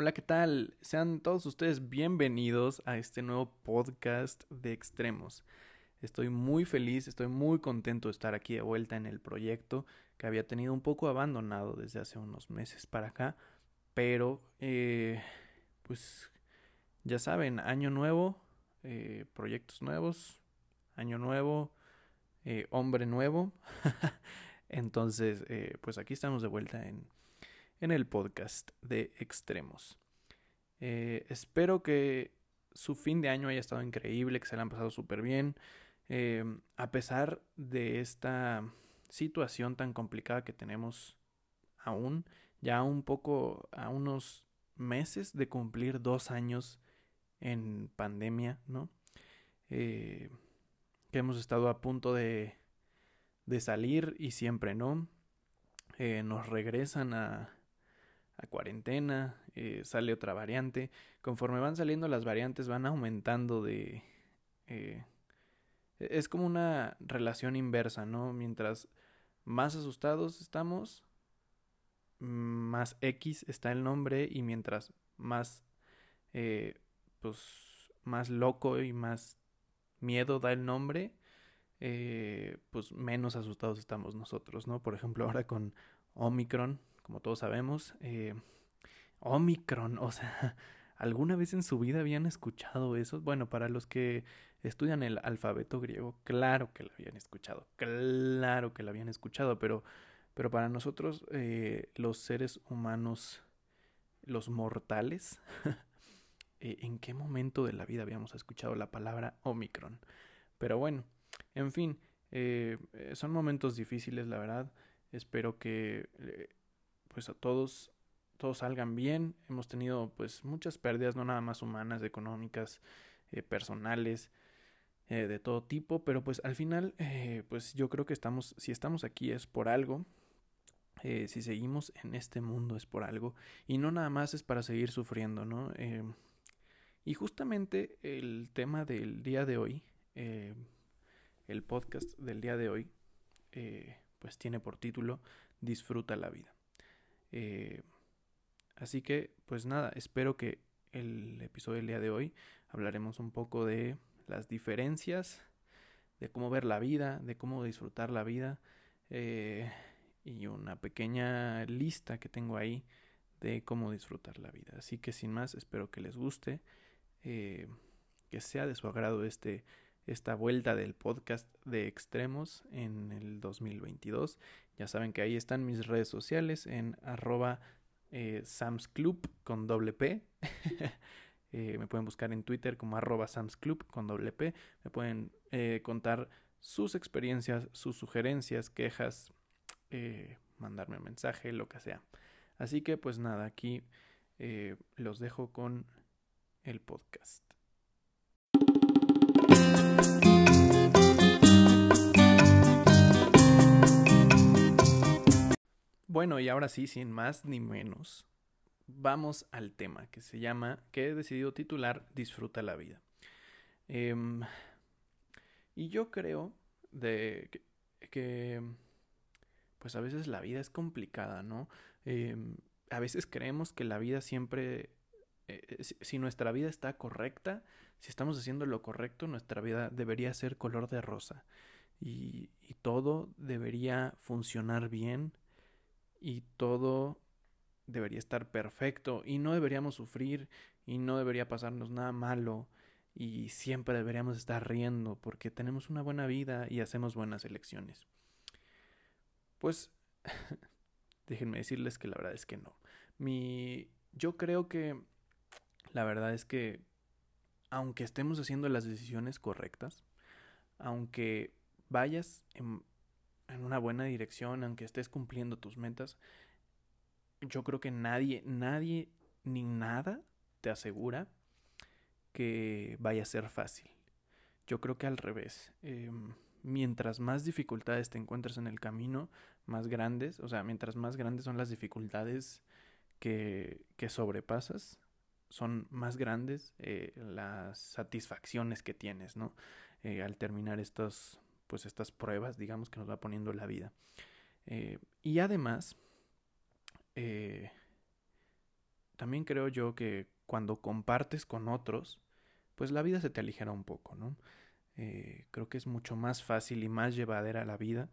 Hola, ¿qué tal? Sean todos ustedes bienvenidos a este nuevo podcast de extremos. Estoy muy feliz, estoy muy contento de estar aquí de vuelta en el proyecto que había tenido un poco abandonado desde hace unos meses para acá, pero eh, pues ya saben, año nuevo, eh, proyectos nuevos, año nuevo, eh, hombre nuevo. Entonces, pues aquí estamos de vuelta en en el podcast de Extremos. Eh, espero que su fin de año haya estado increíble, que se le han pasado súper bien. Eh, a pesar de esta situación tan complicada que tenemos aún, ya un poco a unos meses de cumplir dos años en pandemia, ¿no? Eh, que hemos estado a punto de, de salir y siempre no. nos regresan a, a cuarentena, eh, sale otra variante. Conforme van saliendo las variantes van aumentando de... Eh, es como una relación inversa, ¿no? Mientras más asustados estamos, más X está el nombre y mientras más, eh, pues, más loco y más miedo da el nombre, pues menos asustados estamos nosotros, ¿no? Por ejemplo, ahora con Omicron, como todos sabemos. Eh, Omicron, o sea, ¿alguna vez en su vida habían escuchado eso? Bueno, para los que estudian el alfabeto griego, claro que lo habían escuchado, claro que lo habían escuchado, pero, pero para nosotros, eh, los seres humanos, los mortales, eh, ¿en qué momento de la vida habíamos escuchado la palabra Omicron? Pero bueno, en fin, son momentos difíciles, la verdad. Espero que pues a todos todos salgan bien. Hemos tenido pues muchas pérdidas, no nada más humanas, económicas, eh, personales, eh, de todo tipo, pero pues al final eh, pues yo creo que estamos, si estamos aquí es por algo. si seguimos en este mundo es por algo y no nada más es para seguir sufriendo, ¿no? y justamente el tema del día de hoy, el podcast del día de hoy, pues tiene por título Disfruta la vida. Eh, así que, pues nada, espero que el episodio del día de hoy hablaremos un poco de las diferencias, de cómo ver la vida, de cómo disfrutar la vida eh, y una pequeña lista que tengo ahí de cómo disfrutar la vida. Así que sin más, espero que les guste, eh, que sea de su agrado este esta vuelta del podcast de extremos en el 2022. Ya saben que ahí están mis redes sociales en arroba eh, samsclub con doble P. Eh, me pueden buscar en Twitter como arroba samsclub con doble P. Me pueden eh, contar sus experiencias, sus sugerencias, quejas, mandarme un mensaje, lo que sea. Así que pues nada, aquí los dejo con el podcast. Bueno, y ahora sí, sin más ni menos, vamos al tema que se llama, que he decidido titular Disfruta la vida. Em, y yo creo de que, pues a veces la vida es complicada, ¿no? Em, a veces creemos que la vida siempre, eh, si nuestra vida está correcta, si estamos haciendo lo correcto, nuestra vida debería ser color de rosa y todo debería funcionar bien y todo debería estar perfecto y no deberíamos sufrir y no debería pasarnos nada malo y siempre deberíamos estar riendo porque tenemos una buena vida y hacemos buenas elecciones. Pues déjenme decirles que la verdad es que no. Mi yo creo que la verdad es que aunque estemos haciendo las decisiones correctas, aunque vayas en en una buena dirección, aunque estés cumpliendo tus metas, yo creo que nadie, nadie ni nada te asegura que vaya a ser fácil. Yo creo que al revés. Em, mientras más dificultades te encuentres en el camino, más grandes, o sea, mientras más grandes son las dificultades que, que sobrepasas, son más grandes eh, las satisfacciones que tienes, ¿no? Eh, al terminar estos pues estas pruebas, digamos, que nos va poniendo la vida. Eh, y además, eh, también creo yo que cuando compartes con otros, pues la vida se te aligera un poco, ¿no? Eh, creo que es mucho más fácil y más llevadera la vida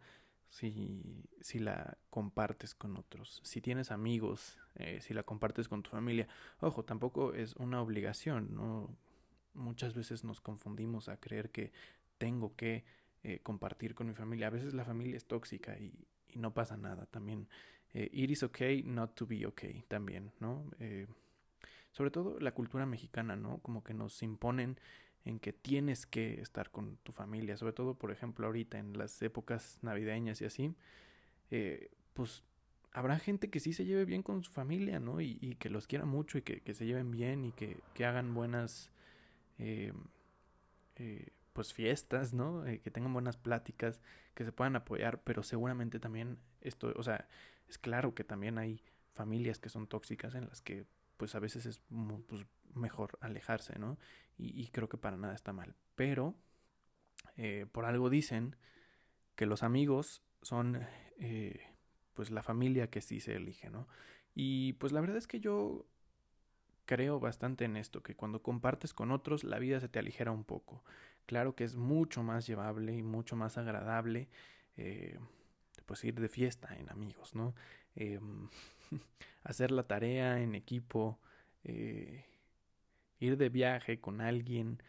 si, si la compartes con otros. Si tienes amigos, si la compartes con tu familia. Ojo, tampoco es una obligación, ¿no? Muchas veces nos confundimos a creer que tengo que eh, compartir con mi familia. A veces la familia es tóxica y, no pasa nada. También eh, it is okay not to be okay también, ¿no? Eh, sobre todo la cultura mexicana, ¿no? Como que nos imponen en que tienes que estar con tu familia, sobre todo, por ejemplo, ahorita en las épocas navideñas y así, eh, pues habrá gente que sí se lleve bien con su familia, ¿no? Y, que los quiera mucho y que, se lleven bien y que, hagan buenas, pues fiestas, ¿no? Eh, que tengan buenas pláticas, que se puedan apoyar, pero seguramente también esto, o sea, es claro que también hay familias que son tóxicas en las que pues a veces es pues, mejor alejarse, ¿no? Y, creo que para nada está mal. Pero eh, por algo dicen que los amigos son eh, pues la familia que sí se elige, ¿no? Y pues la verdad es que yo creo bastante en esto, que cuando compartes con otros la vida se te aligera un poco. Claro que es mucho más llevable y mucho más agradable eh, pues ir de fiesta en amigos, ¿no? Eh, hacer la tarea en equipo, eh, ir de viaje con alguien.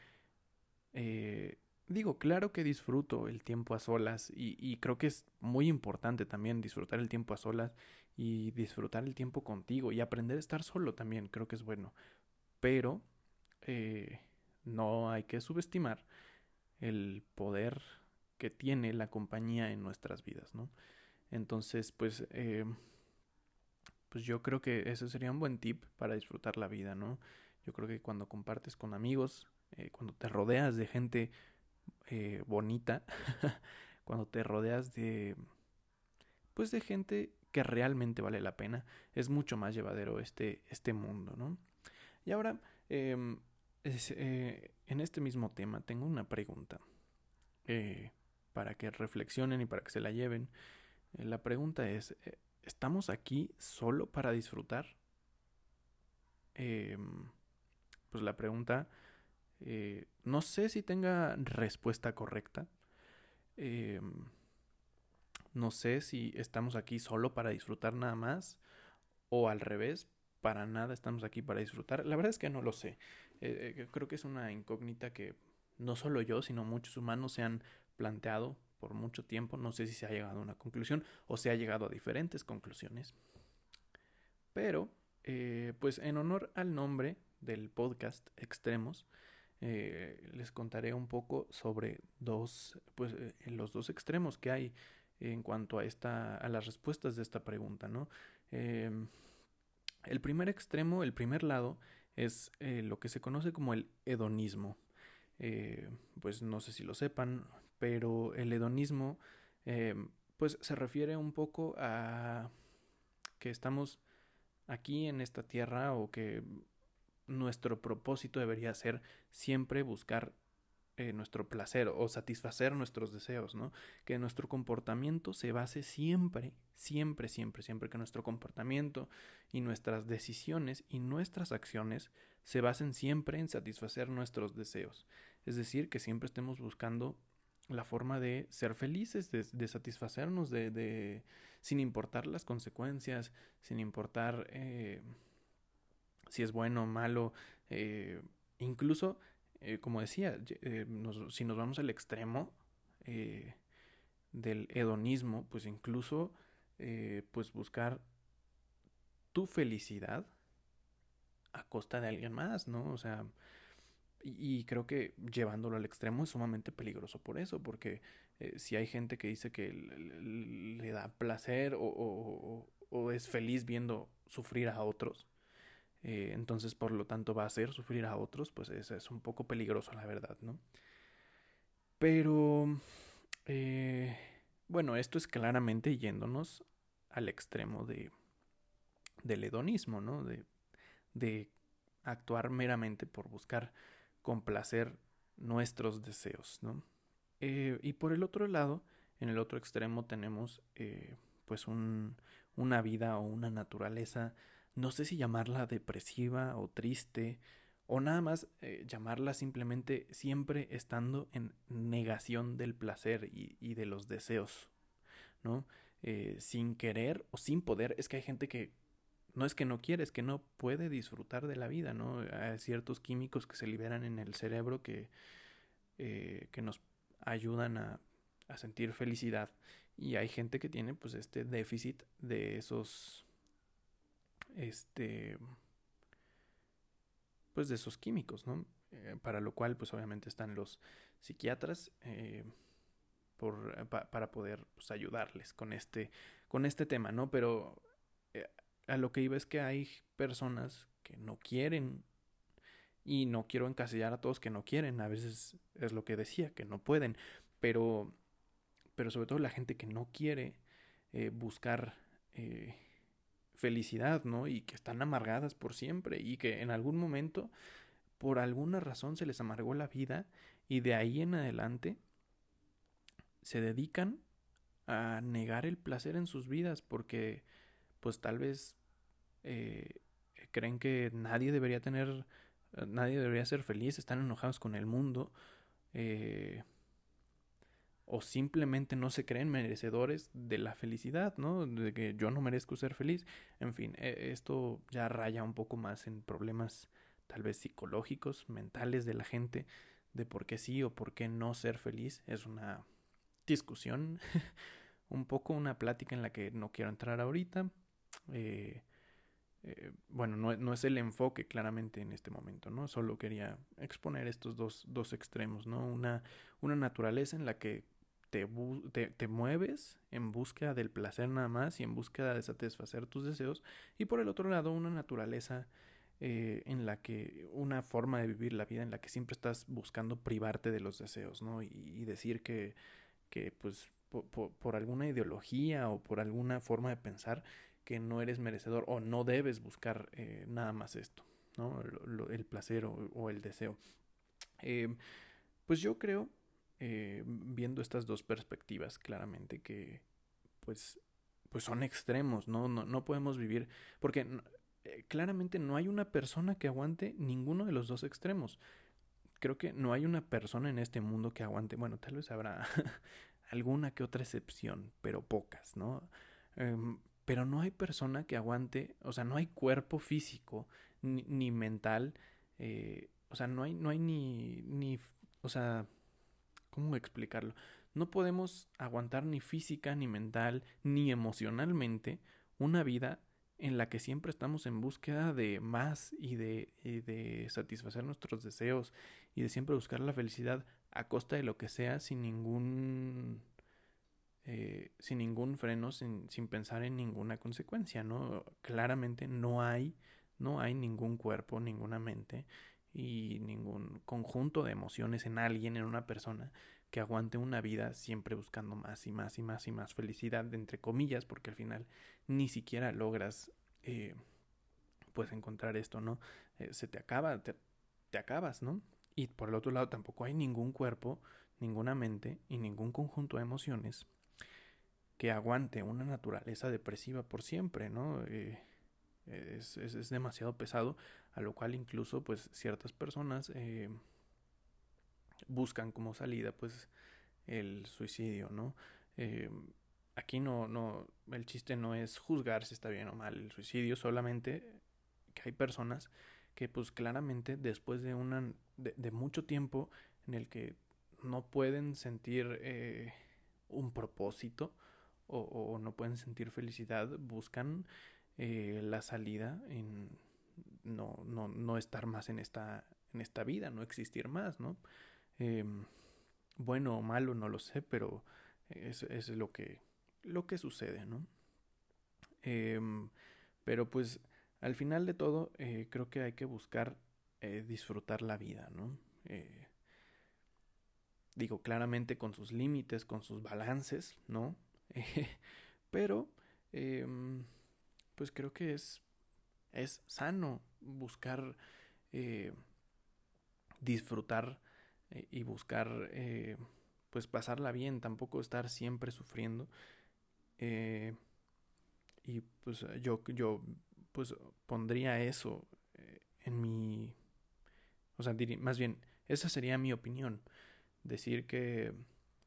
Eh, digo, claro que disfruto el tiempo a solas y, creo que es muy importante también disfrutar el tiempo a solas y disfrutar el tiempo contigo y aprender a estar solo también, creo que es bueno. Pero no hay que subestimar el poder que tiene la compañía en nuestras vidas, ¿no? Entonces, pues, eh, pues yo creo que ese sería un buen tip para disfrutar la vida, ¿no? Yo creo que cuando compartes con amigos, eh, cuando te rodeas de gente eh, bonita, cuando te rodeas de, pues, de gente que realmente vale la pena, es mucho más llevadero este, este mundo, ¿no? Y ahora, eh, en este mismo tema, tengo una pregunta eh, para que reflexionen y para que se la lleven. Eh, la pregunta es, ¿estamos aquí solo para disfrutar? pues la pregunta, no sé si tenga respuesta correcta. no sé si estamos aquí solo para disfrutar nada más o al revés, para nada estamos aquí para disfrutar. La verdad es que no lo sé. Eh, creo que es una incógnita que no solo yo, sino muchos humanos se han planteado por mucho tiempo. No sé si se ha llegado a una conclusión o se ha llegado a diferentes conclusiones. Pero, eh, pues en honor al nombre del podcast Extremos, eh, les contaré un poco sobre dos, pues eh, los dos extremos que hay en cuanto a esta, a las respuestas de esta pregunta, ¿no? Eh, el primer extremo, el primer lado, es eh, lo que se conoce como el hedonismo. Eh, pues no sé si lo sepan, pero el hedonismo eh, pues se refiere un poco a que estamos aquí en esta tierra o que nuestro propósito debería ser siempre buscar eh, nuestro placer o satisfacer nuestros deseos, ¿no? Que nuestro comportamiento se base siempre, siempre, siempre, siempre que nuestro comportamiento y nuestras decisiones y nuestras acciones se basen siempre en satisfacer nuestros deseos. Es decir, que siempre estemos buscando la forma de ser felices, de, satisfacernos, de, de, sin importar las consecuencias, sin importar eh, si es bueno o malo, eh, incluso eh, como decía, eh, si nos vamos al extremo eh, del hedonismo, pues incluso eh, pues buscar tu felicidad a costa de alguien más, ¿no? O sea, y, creo que llevándolo al extremo es sumamente peligroso por eso, porque si hay gente que dice que le, da placer o es feliz viendo sufrir a otros, eh, entonces por lo tanto va a hacer sufrir a otros, pues eso es un poco peligroso la verdad, ¿no? Pero, eh, bueno, esto es claramente yéndonos al extremo de, del hedonismo, ¿no? De, de actuar meramente por buscar complacer nuestros deseos, ¿no? Eh, y por el otro lado, en el otro extremo tenemos pues un, una vida o una naturaleza no sé si llamarla depresiva o triste, o nada más eh, llamarla simplemente siempre estando en negación del placer y, de los deseos, ¿no? Eh, sin querer o sin poder, es que hay gente que no es que no quiere, es que no puede disfrutar de la vida, ¿no? Hay ciertos químicos que se liberan en el cerebro que, eh, que nos ayudan a, a sentir felicidad y hay gente que tiene pues este déficit de esos este pues de esos químicos no eh, para lo cual pues obviamente están los psiquiatras eh, por, para poder pues, ayudarles con este con este tema no pero eh, a lo que iba es que hay personas que no quieren y no quiero encasillar a todos que no quieren a veces es lo que decía que no pueden pero pero sobre todo la gente que no quiere eh, buscar eh, felicidad, ¿no? Y que están amargadas por siempre y que en algún momento, por alguna razón, se les amargó la vida y de ahí en adelante se dedican a negar el placer en sus vidas porque pues tal vez eh, creen que nadie debería tener, nadie debería ser feliz, están enojados con el mundo, eh, o simplemente no se creen merecedores de la felicidad, ¿no? De que yo no merezco ser feliz. En fin, e, esto ya raya un poco más en problemas tal vez psicológicos, mentales de la gente, de por qué sí o por qué no ser feliz. Es una discusión, un poco una plática en la que no quiero entrar ahorita. Eh, eh, bueno, no, no, es el enfoque claramente en este momento, ¿no? Solo quería exponer estos dos, dos extremos, ¿no? Una, una naturaleza en la que te, te, mueves en búsqueda del placer nada más y en búsqueda de satisfacer tus deseos y por el otro lado una naturaleza eh, en la que una forma de vivir la vida en la que siempre estás buscando privarte de los deseos no y, decir que, que pues por, alguna ideología o por alguna forma de pensar que no eres merecedor o no debes buscar eh, nada más esto no el placer o, el deseo. Eh, pues yo creo eh, viendo estas dos perspectivas claramente que pues pues son extremos, ¿no? No, no podemos vivir porque eh, claramente no hay una persona que aguante ninguno de los dos extremos. Creo que no hay una persona en este mundo que aguante, bueno, tal vez habrá alguna que otra excepción, pero pocas, ¿no? Em, pero no hay persona que aguante, o sea, no hay cuerpo físico ni, ni mental, eh, o sea, no hay, no hay ni, ni, o sea, ¿Cómo explicarlo? No podemos aguantar ni física, ni mental, ni emocionalmente una vida en la que siempre estamos en búsqueda de más y de, de satisfacer nuestros deseos y de siempre buscar la felicidad a costa de lo que sea sin ningún eh, sin ningún freno sin, sin pensar en ninguna consecuencia no claramente no hay no hay ningún cuerpo ninguna mente y ningún conjunto de emociones en alguien, en una persona, que aguante una vida siempre buscando más y más y más y más felicidad, entre comillas, porque al final ni siquiera logras eh, pues encontrar esto, ¿no? Eh, se te acaba, te, acabas, ¿no? Y por el otro lado tampoco hay ningún cuerpo, ninguna mente y ningún conjunto de emociones que aguante una naturaleza depresiva por siempre, ¿no? Eh, es, es, demasiado pesado, a lo cual incluso pues ciertas personas eh, buscan como salida pues el suicidio, ¿no? Eh, aquí no, no, el chiste no es juzgar si está bien o mal el suicidio, solamente que hay personas que pues claramente después de una, de, mucho tiempo en el que no pueden sentir eh, un propósito o, o, no pueden sentir felicidad, buscan eh, la salida en no, no, no estar más en esta, en esta vida, no existir más, ¿no? Em, bueno o malo, no lo sé, pero es, es lo, que, lo que sucede, ¿no? Em, pero pues al final de todo eh, creo que hay que buscar eh, disfrutar la vida, ¿no? digo claramente con sus límites, con sus balances, ¿no? pero em, pues creo que es, es sano buscar eh, disfrutar eh, y buscar eh, pues pasarla bien, tampoco estar siempre sufriendo. y pues yo, yo pues pondría eso en mi... O sea, más bien, esa sería mi opinión. Decir que,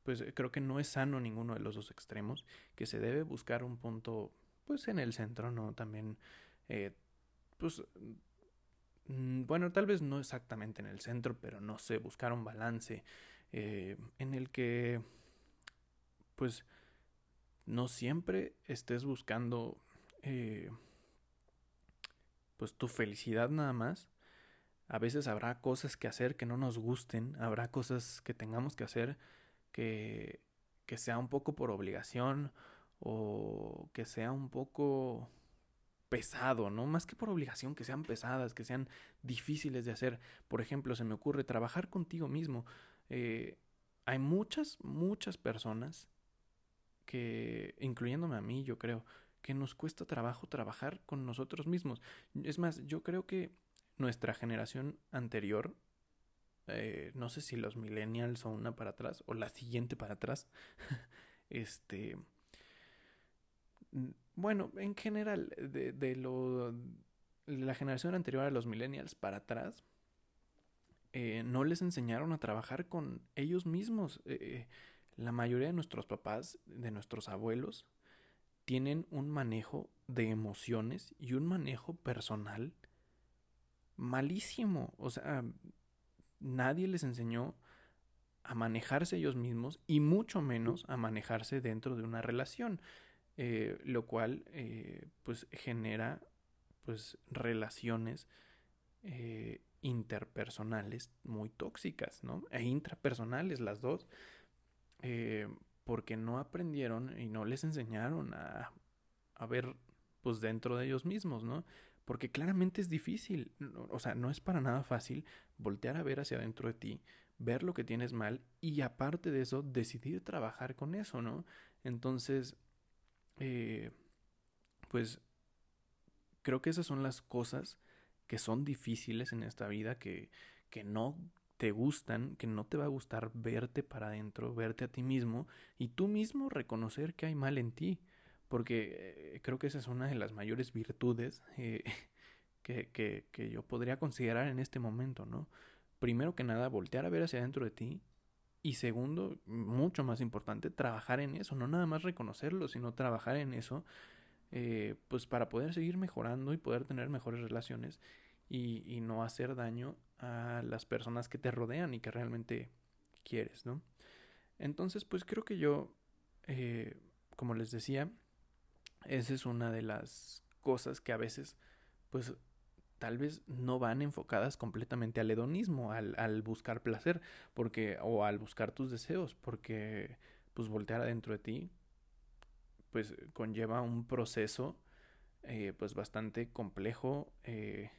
pues creo que no es sano ninguno de los dos extremos, que se debe buscar un punto, pues en el centro, ¿no? También, pues, bueno, tal vez no exactamente en el centro, pero no sé, buscar un balance eh, en el que, pues, no siempre estés buscando eh, pues tu felicidad nada más. A veces habrá cosas que hacer que no nos gusten, habrá cosas que tengamos que hacer que, que sea un poco por obligación o que sea un poco pesado, ¿no? Más que por obligación, que sean pesadas, que sean difíciles de hacer. Por ejemplo, se me ocurre trabajar contigo mismo. Eh, hay muchas, muchas personas que, incluyéndome a mí, yo creo, que nos cuesta trabajo trabajar con nosotros mismos. Es más, yo creo que nuestra generación anterior, eh, no sé si los millennials o una para atrás, o la siguiente para atrás, este, bueno, en general, de, de lo, la generación anterior a los millennials para atrás, eh, no les enseñaron a trabajar con ellos mismos. Eh, la mayoría de nuestros papás, de nuestros abuelos, tienen un manejo de emociones y un manejo personal malísimo. O sea, nadie les enseñó a manejarse ellos mismos y mucho menos a manejarse dentro de una relación, eh, lo cual eh, pues genera pues relaciones eh, interpersonales muy tóxicas, ¿no? E intrapersonales las dos, porque no aprendieron y no les enseñaron a, a ver pues dentro de ellos mismos, ¿no? Porque claramente es difícil, o sea, no es para nada fácil voltear a ver hacia adentro de ti, ver lo que tienes mal y aparte de eso decidir trabajar con eso, ¿no? Entonces, eh, pues creo que esas son las cosas que son difíciles en esta vida, que, que no te gustan, que no te va a gustar verte para adentro, verte a ti mismo y tú mismo reconocer que hay mal en ti, porque eh, creo que esa es una de las mayores virtudes eh, que, que, que yo podría considerar en este momento, ¿no? Primero que nada, voltear a ver hacia adentro de ti y segundo, mucho más importante, trabajar en eso, no nada más reconocerlo, sino trabajar en eso, eh, pues para poder seguir mejorando y poder tener mejores relaciones y, y no hacer daño a las personas que te rodean y que realmente quieres, ¿no? Entonces, pues creo que yo, eh, como les decía, esa es una de las cosas que a veces, pues tal vez no van enfocadas completamente al hedonismo, al, al, buscar placer, porque, o al buscar tus deseos, porque pues voltear adentro de ti, pues conlleva un proceso eh, pues bastante complejo eh,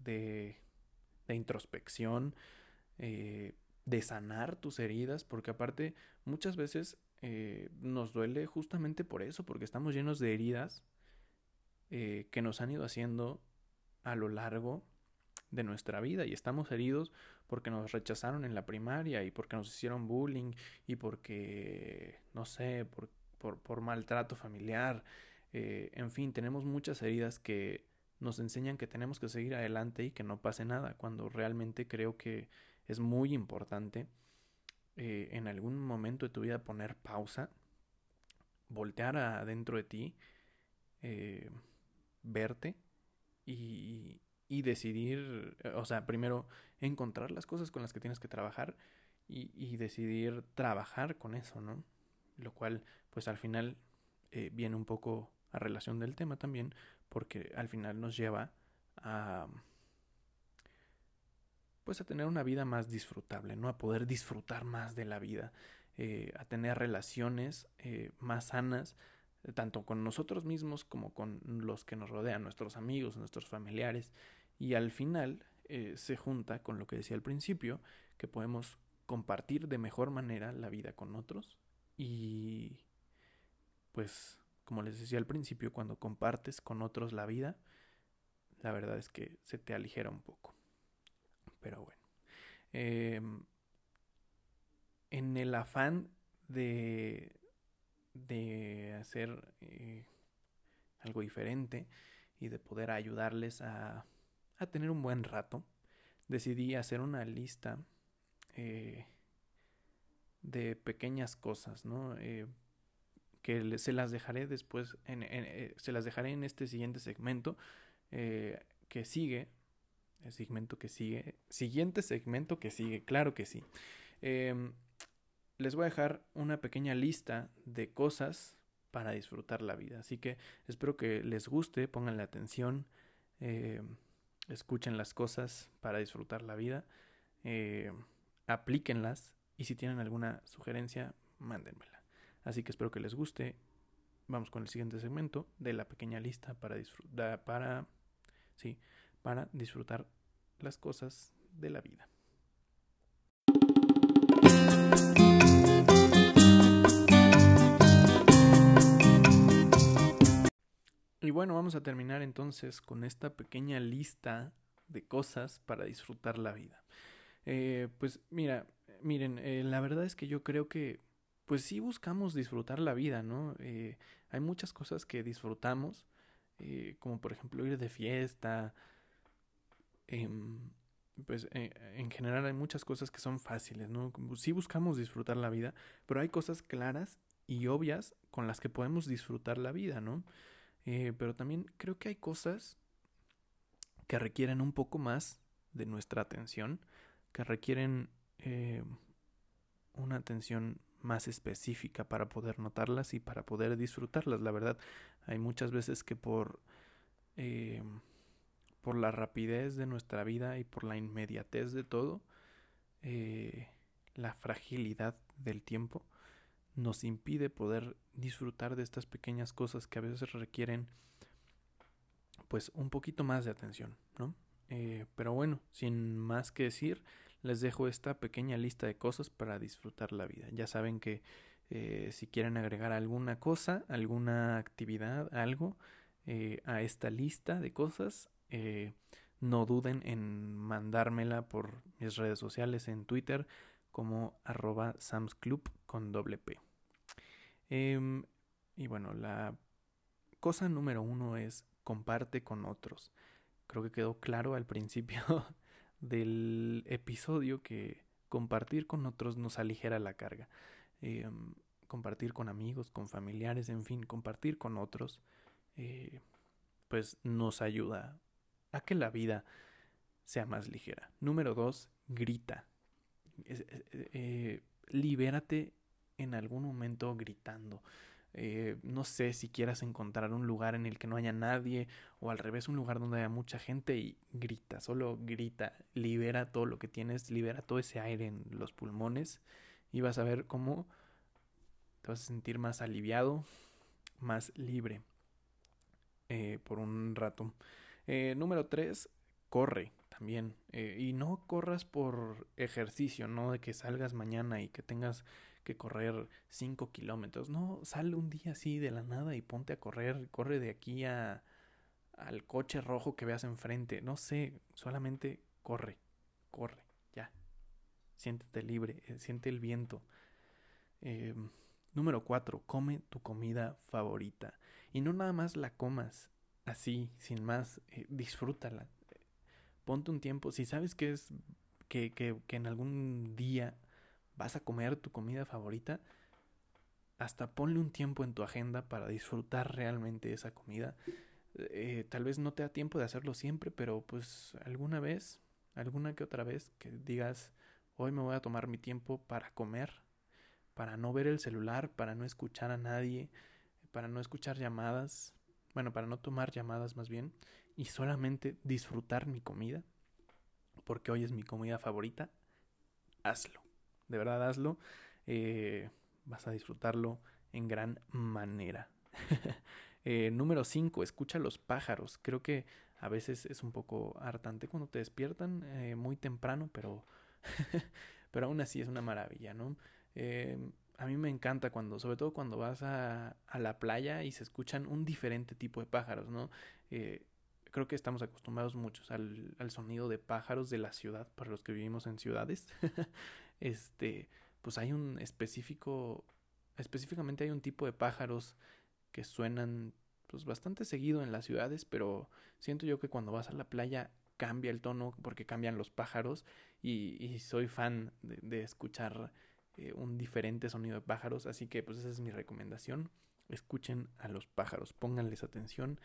de de introspección, eh, de sanar tus heridas, porque aparte muchas veces nos duele justamente por eso, porque estamos llenos de heridas que nos han ido haciendo a lo largo de nuestra vida y estamos heridos porque nos rechazaron en la primaria y porque nos hicieron bullying y porque, no sé, por, por, por maltrato familiar, en fin, tenemos muchas heridas que nos enseñan que tenemos que seguir adelante y que no pase nada, cuando realmente creo que es muy importante eh, en algún momento de tu vida poner pausa, voltear adentro de ti, eh, verte y, decidir, o sea, primero encontrar las cosas con las que tienes que trabajar y, decidir trabajar con eso, ¿no? Lo cual, pues al final eh, viene un poco a relación del tema también, porque al final nos lleva a pues a tener una vida más disfrutable, ¿no? A poder disfrutar más de la vida, eh, a tener relaciones eh, más sanas, tanto con nosotros mismos como con los que nos rodean, nuestros amigos, nuestros familiares, y al final eh, se junta con lo que decía al principio, que podemos compartir de mejor manera la vida con otros y pues como les decía al principio, cuando compartes con otros la vida, la verdad es que se te aligera un poco. Pero bueno. Eh, en el afán de, de hacer eh, algo diferente y de poder ayudarles a, a tener un buen rato, decidí hacer una lista eh, de pequeñas cosas, ¿no? Eh, que se las dejaré después, en, eh, se las dejaré en este siguiente segmento que sigue, el segmento que sigue, siguiente segmento que sigue, claro que sí. Les voy a dejar una pequeña lista de cosas para disfrutar la vida. Así que espero que les guste, pongan la atención, eh, escuchen las cosas para disfrutar la vida, eh, aplíquenlas y si tienen alguna sugerencia, mándenmela. Así que espero que les guste. Vamos con el siguiente segmento de la pequeña lista para disfrutar, para, sí, para disfrutar las cosas de la vida. Y bueno, vamos a terminar entonces con esta pequeña lista de cosas para disfrutar la vida. Eh, pues mira, miren, eh, la verdad es que yo creo que pues sí buscamos disfrutar la vida, ¿no? Eh, hay muchas cosas que disfrutamos, como por ejemplo ir de fiesta, em, pues en general hay muchas cosas que son fáciles, ¿no? Sí buscamos disfrutar la vida, pero hay cosas claras y obvias con las que podemos disfrutar la vida, ¿no? Eh, pero también creo que hay cosas que requieren un poco más de nuestra atención, que requieren eh, una atención más específica para poder notarlas y para poder disfrutarlas. La verdad, hay muchas veces que por, eh, por la rapidez de nuestra vida y por la inmediatez de todo, la fragilidad del tiempo, nos impide poder disfrutar de estas pequeñas cosas que a veces requieren pues un poquito más de atención, ¿no? Eh, pero bueno, sin más que decir, les dejo esta pequeña lista de cosas para disfrutar la vida. Ya saben que eh, si quieren agregar alguna cosa, alguna actividad, algo eh, a esta lista de cosas, no duden en mandármela por mis redes sociales en Twitter como arroba samsclub con doble P. Em, y bueno, la cosa número uno es comparte con otros. Creo que quedó claro al principio del episodio que compartir con otros nos aligera la carga. Em, compartir con amigos, con familiares, en fin, compartir con otros, eh, pues nos ayuda a que la vida sea más ligera. Número dos, grita. Eh, libérate en algún momento gritando. Eh, no sé si quieras encontrar un lugar en el que no haya nadie o al revés un lugar donde haya mucha gente y grita, solo grita, libera todo lo que tienes, libera todo ese aire en los pulmones y vas a ver cómo te vas a sentir más aliviado, más libre eh, por un rato. número tres, corre también. Eh, y no corras por ejercicio, no de que salgas mañana y que tengas correr 5 kilómetros. No, sal un día así de la nada y ponte a correr. Corre de aquí a, al coche rojo que veas enfrente. No sé, solamente corre, corre, ya. Siéntete libre, eh, siente el viento. Eh, número 4. Come tu comida favorita. Y no nada más la comas así, sin más. disfrútala ponte un tiempo, si sabes que es que, que, que en algún día vas a comer tu comida favorita, hasta ponle un tiempo en tu agenda para disfrutar realmente esa comida. Eh, tal vez no te da tiempo de hacerlo siempre, pero pues alguna vez, alguna que otra vez, que digas, hoy me voy a tomar mi tiempo para comer, para no ver el celular, para no escuchar a nadie, para no escuchar llamadas, bueno, para no tomar llamadas más bien, y solamente disfrutar mi comida, porque hoy es mi comida favorita, hazlo. De verdad, hazlo. Eh, vas a disfrutarlo en gran manera. Eh, número 5. Escucha los pájaros. Creo que a veces es un poco hartante cuando te despiertan eh, muy temprano, pero, pero aún así es una maravilla, ¿no? a mí me encanta cuando, sobre todo cuando vas a, a, la playa y se escuchan un diferente tipo de pájaros, ¿no? creo que estamos acostumbrados muchos al, al, sonido de pájaros de la ciudad, para los que vivimos en ciudades. este, pues hay un específico, específicamente hay un tipo de pájaros que suenan pues bastante seguido en las ciudades, pero siento yo que cuando vas a la playa cambia el tono porque cambian los pájaros y, soy fan de, escuchar eh, un diferente sonido de pájaros, así que pues esa es mi recomendación. Escuchen a los pájaros, pónganles atención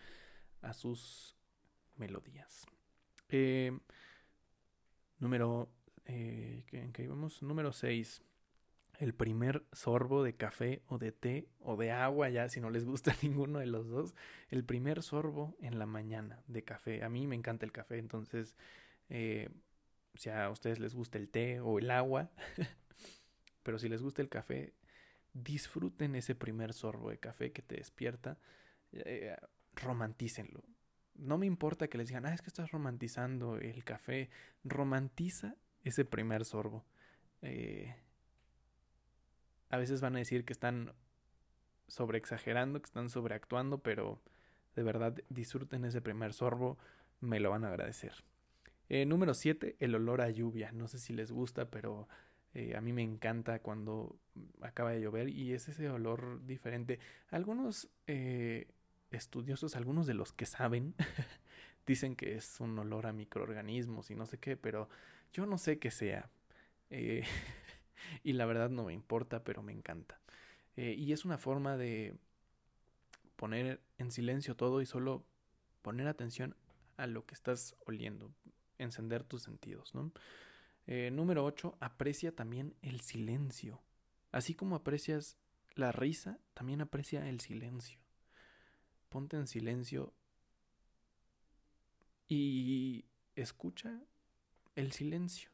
a sus melodías. Eh, número, eh, ¿en qué íbamos? Número 6 el primer sorbo de café o de té o de agua, ya si no les gusta ninguno de los dos, el primer sorbo en la mañana de café. A mí me encanta el café, entonces, eh, si a ustedes les gusta el té o el agua, pero si les gusta el café, disfruten ese primer sorbo de café que te despierta, eh, romantícenlo. No me importa que les digan, ah, es que estás romantizando el café, romantiza ese primer sorbo. Eh, a veces van a decir que están sobreexagerando, que están sobreactuando, pero de verdad disfruten ese primer sorbo, me lo van a agradecer. Eh, número 7, el olor a lluvia. No sé si les gusta, pero eh, a mí me encanta cuando acaba de llover y es ese olor diferente. Algunos eh, estudiosos, algunos de los que saben, dicen que es un olor a microorganismos y no sé qué, pero yo no sé qué sea. y la verdad no me importa, pero me encanta. Eh, y es una forma de poner en silencio todo y solo poner atención a lo que estás oliendo, encender tus sentidos, ¿no? Eh, número 8, aprecia también el silencio. Así como aprecias la risa, también aprecia el silencio. Ponte en silencio y escucha el silencio.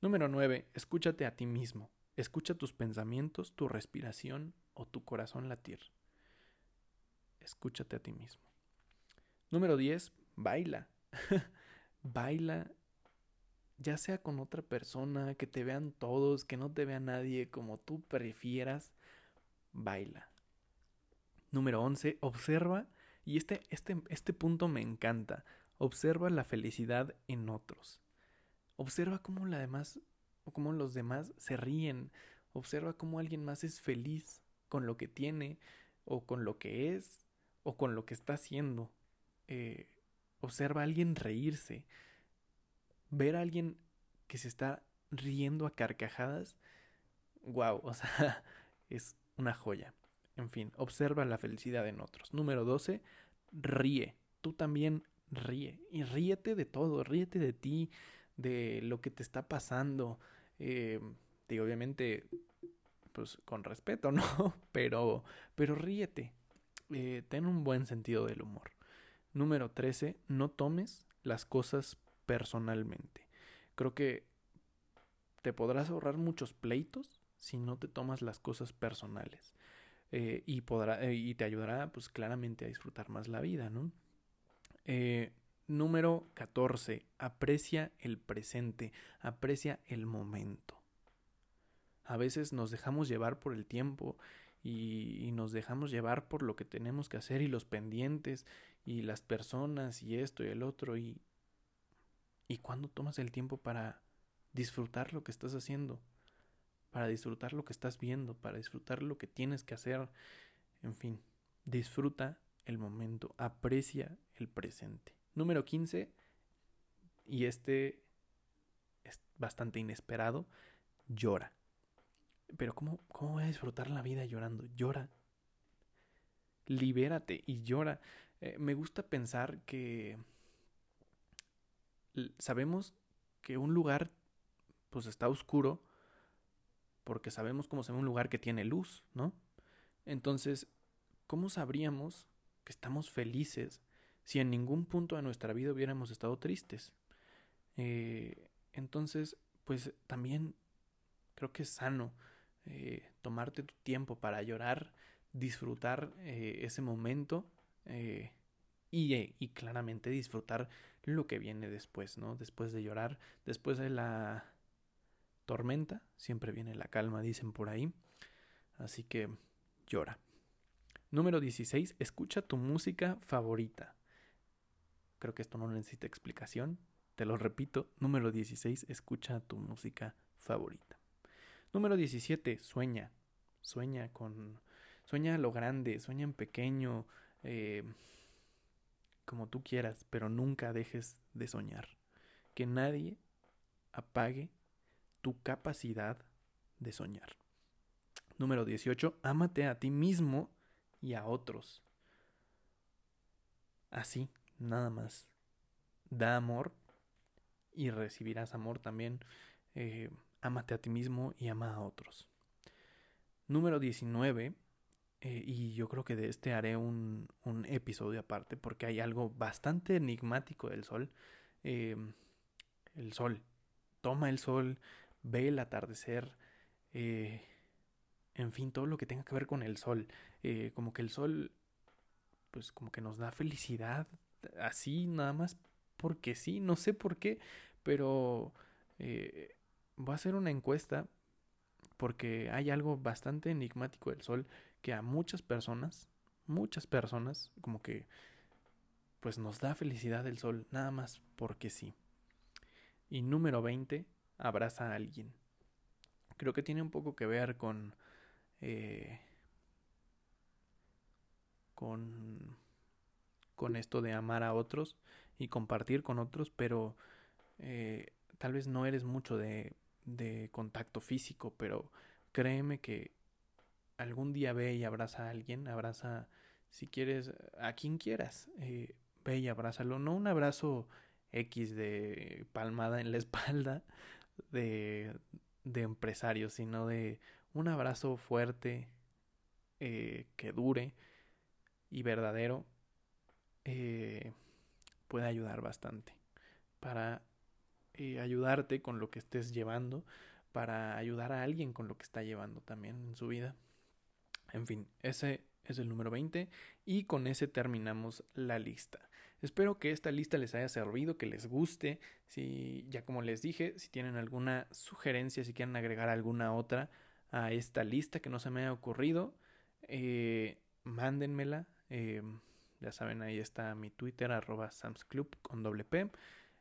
Número 9. Escúchate a ti mismo. Escucha tus pensamientos, tu respiración o tu corazón latir. Escúchate a ti mismo. Número 10. Baila. baila ya sea con otra persona, que te vean todos, que no te vea nadie, como tú prefieras, baila. Número 11. Observa, y este, este, este punto me encanta, observa la felicidad en otros. Observa cómo la demás o cómo los demás se ríen. Observa cómo alguien más es feliz con lo que tiene o con lo que es o con lo que está haciendo. Eh, observa a alguien reírse. Ver a alguien que se está riendo a carcajadas. Wow, o sea, es una joya. En fin, observa la felicidad en otros. Número 12, ríe. Tú también ríe. Y ríete de todo, ríete de ti, de lo que te está pasando. Eh, digo, obviamente, pues con respeto, ¿no? Pero, pero ríete. Eh, ten un buen sentido del humor. Número 13, no tomes las cosas personalmente. Creo que te podrás ahorrar muchos pleitos si no te tomas las cosas personales. Eh, y, podrá, y te ayudará, pues claramente, a disfrutar más la vida, ¿no? Número 14. Aprecia el presente, aprecia el momento. A veces nos dejamos llevar por el tiempo y, nos dejamos llevar por lo que tenemos que hacer y los pendientes y las personas y esto y el otro y y cuando tomas el tiempo para disfrutar lo que estás haciendo, para disfrutar lo que estás viendo, para disfrutar lo que tienes que hacer, en fin, disfruta el momento, aprecia el presente. Número 15, y este es bastante inesperado, llora. Pero ¿cómo, cómo voy a disfrutar la vida llorando? Llora. Libérate y llora. Eh, me gusta pensar que sabemos que un lugar pues está oscuro porque sabemos cómo se ve un lugar que tiene luz, ¿no? Entonces, ¿cómo sabríamos que estamos felices si en ningún punto de nuestra vida hubiéramos estado tristes. Eh, entonces, pues también creo que es sano eh, tomarte tu tiempo para llorar, disfrutar eh, ese momento y, y, claramente disfrutar lo que viene después, ¿no? Después de llorar, después de la tormenta, siempre viene la calma, dicen por ahí. Así que llora. Número 16. Escucha tu música favorita. Creo que esto no necesita explicación. Te lo repito. Número 16. Escucha tu música favorita. Número 17. Sueña. Sueña con... Sueña lo grande, sueña en pequeño, eh, como tú quieras, pero nunca dejes de soñar. Que nadie apague tu capacidad de soñar. Número 18. Ámate a ti mismo y a otros. Así, nada más. Da amor y recibirás amor también. Eh, ámate a ti mismo y ama a otros. Número 19. Eh, y yo creo que de este haré un, un, episodio aparte porque hay algo bastante enigmático del sol. Eh, el sol. Toma el sol, ve el atardecer. en fin, todo lo que tenga que ver con el sol. Como que el sol, pues como que nos da felicidad. Así, nada más porque sí, no sé por qué, pero eh, voy a hacer una encuesta porque hay algo bastante enigmático del sol que a muchas personas, muchas personas, como que pues nos da felicidad el sol, nada más porque sí. Y número 20, abraza a alguien. Creo que tiene un poco que ver con... Eh, con con esto de amar a otros y compartir con otros, pero eh, tal vez no eres mucho de, de contacto físico, pero créeme que algún día ve y abraza a alguien, abraza, si quieres, a quien quieras, eh, ve y abrázalo, no un abrazo X de palmada en la espalda de, de empresario, sino de un abrazo fuerte, eh, que dure y verdadero, eh, puede ayudar bastante para eh, ayudarte con lo que estés llevando, para ayudar a alguien con lo que está llevando también en su vida. En fin, ese es el número 20 y con ese terminamos la lista. Espero que esta lista les haya servido, que les guste. Si ya como les dije, si tienen alguna sugerencia, si quieren agregar alguna otra a esta lista que no se me haya ocurrido, eh, mándenmela. Eh, ya saben, ahí está mi Twitter, arroba samsclub con.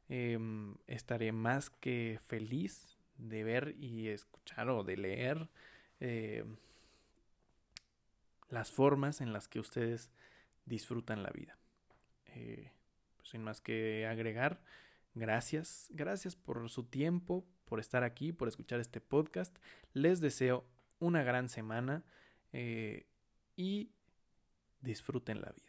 Em, estaré más que feliz de ver y escuchar o de leer eh, las formas en las que ustedes disfrutan la vida. Eh, pues sin más que agregar, gracias, gracias por su tiempo, por estar aquí, por escuchar este podcast. Les deseo una gran semana eh, y disfruten la vida.